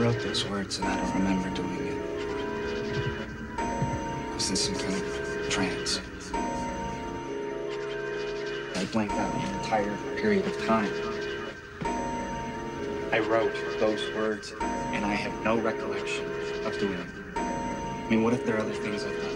wrote those words and I don't remember doing it. I was in some kind of trance. I blanked out an entire period of time. I wrote those words and I have no recollection of doing it. I mean, what if there are other things I've done?